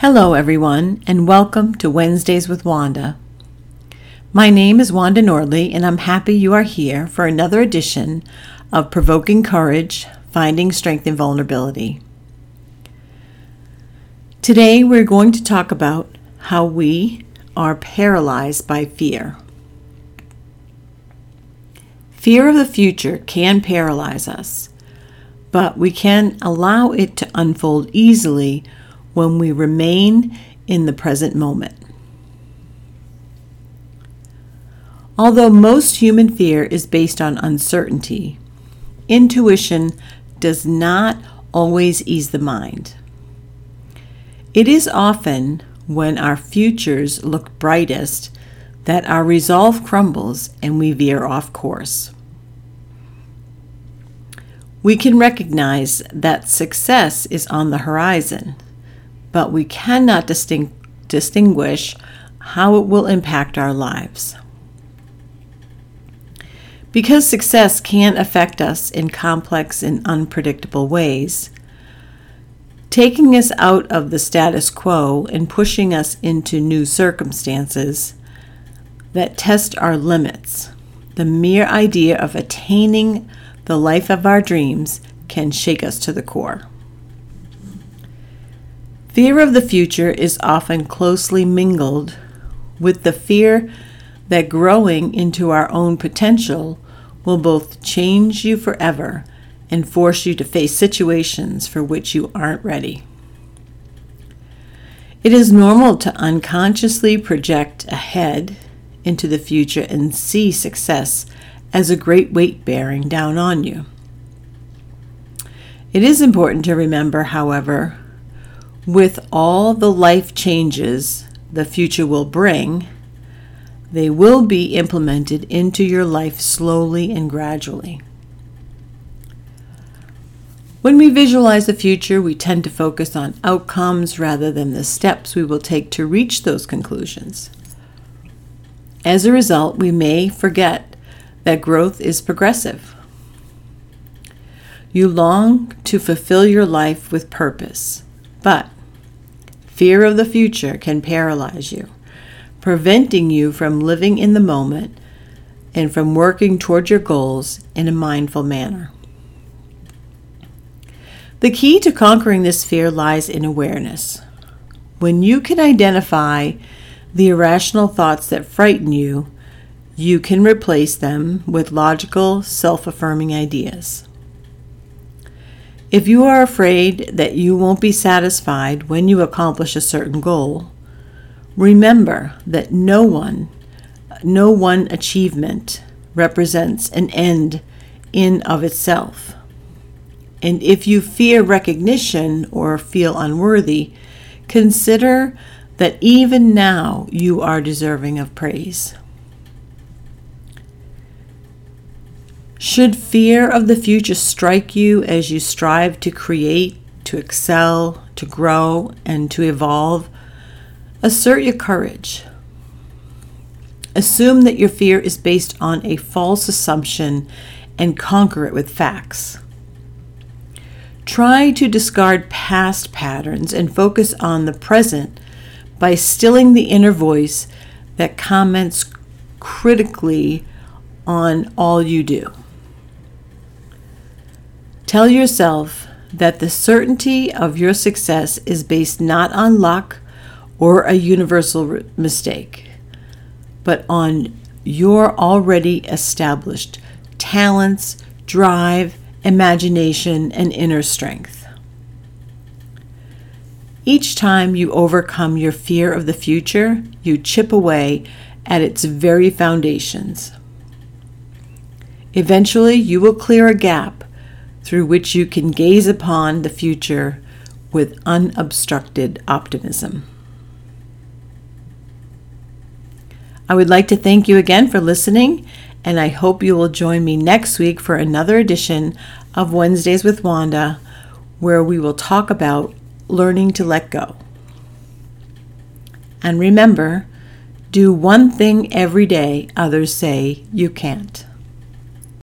Hello, everyone, and welcome to Wednesdays with Wanda. My name is Wanda Nordley, and I'm happy you are here for another edition of Provoking Courage Finding Strength in Vulnerability. Today, we're going to talk about how we are paralyzed by fear. Fear of the future can paralyze us, but we can allow it to unfold easily when we remain in the present moment. Although most human fear is based on uncertainty, intuition does not always ease the mind. It is often when our futures look brightest that our resolve crumbles and we veer off course. We can recognize that success is on the horizon but we cannot distinguish how it will impact our lives. Because success can affect us in complex and unpredictable ways, taking us out of the status quo and pushing us into new circumstances that test our limits, the mere idea of attaining the life of our dreams can shake us to the core. Fear of the future is often closely mingled with the fear that growing into our own potential will both change you forever and force you to face situations for which you aren't ready. It is normal to unconsciously project ahead into the future and see success as a great weight bearing down on you. It is important to remember, however, with all the life changes the future will bring, they will be implemented into your life slowly and gradually. When we visualize the future, we tend to focus on outcomes rather than the steps we will take to reach those conclusions. As a result, we may forget that growth is progressive. You long to fulfill your life with purpose but fear of the future can paralyze you, preventing you from living in the moment and from working toward your goals in a mindful manner. The key to conquering this fear lies in awareness. When you can identify the irrational thoughts that frighten you, you can replace them with logical, self affirming ideas. If you are afraid that you won't be satisfied when you accomplish a certain goal, remember that no one, no one achievement represents an end in of itself. And if you fear recognition or feel unworthy, consider that even now you are deserving of praise. Should fear of the future strike you as you strive to create, to excel, to grow, and to evolve, assert your courage. Assume that your fear is based on a false assumption and conquer it with facts. Try to discard past patterns and focus on the present by stilling the inner voice that comments critically on all you do. Tell yourself that the certainty of your success is based not on luck or a universal mistake, but on your already established talents, drive, imagination, and inner strength. Each time you overcome your fear of the future, you chip away at its very foundations. Eventually, you will clear a gap through which you can gaze upon the future with unobstructed optimism. I would like to thank you again for listening, and I hope you will join me next week for another edition of Wednesdays with Wanda, where we will talk about learning to let go. And remember, do one thing every day others say you can't.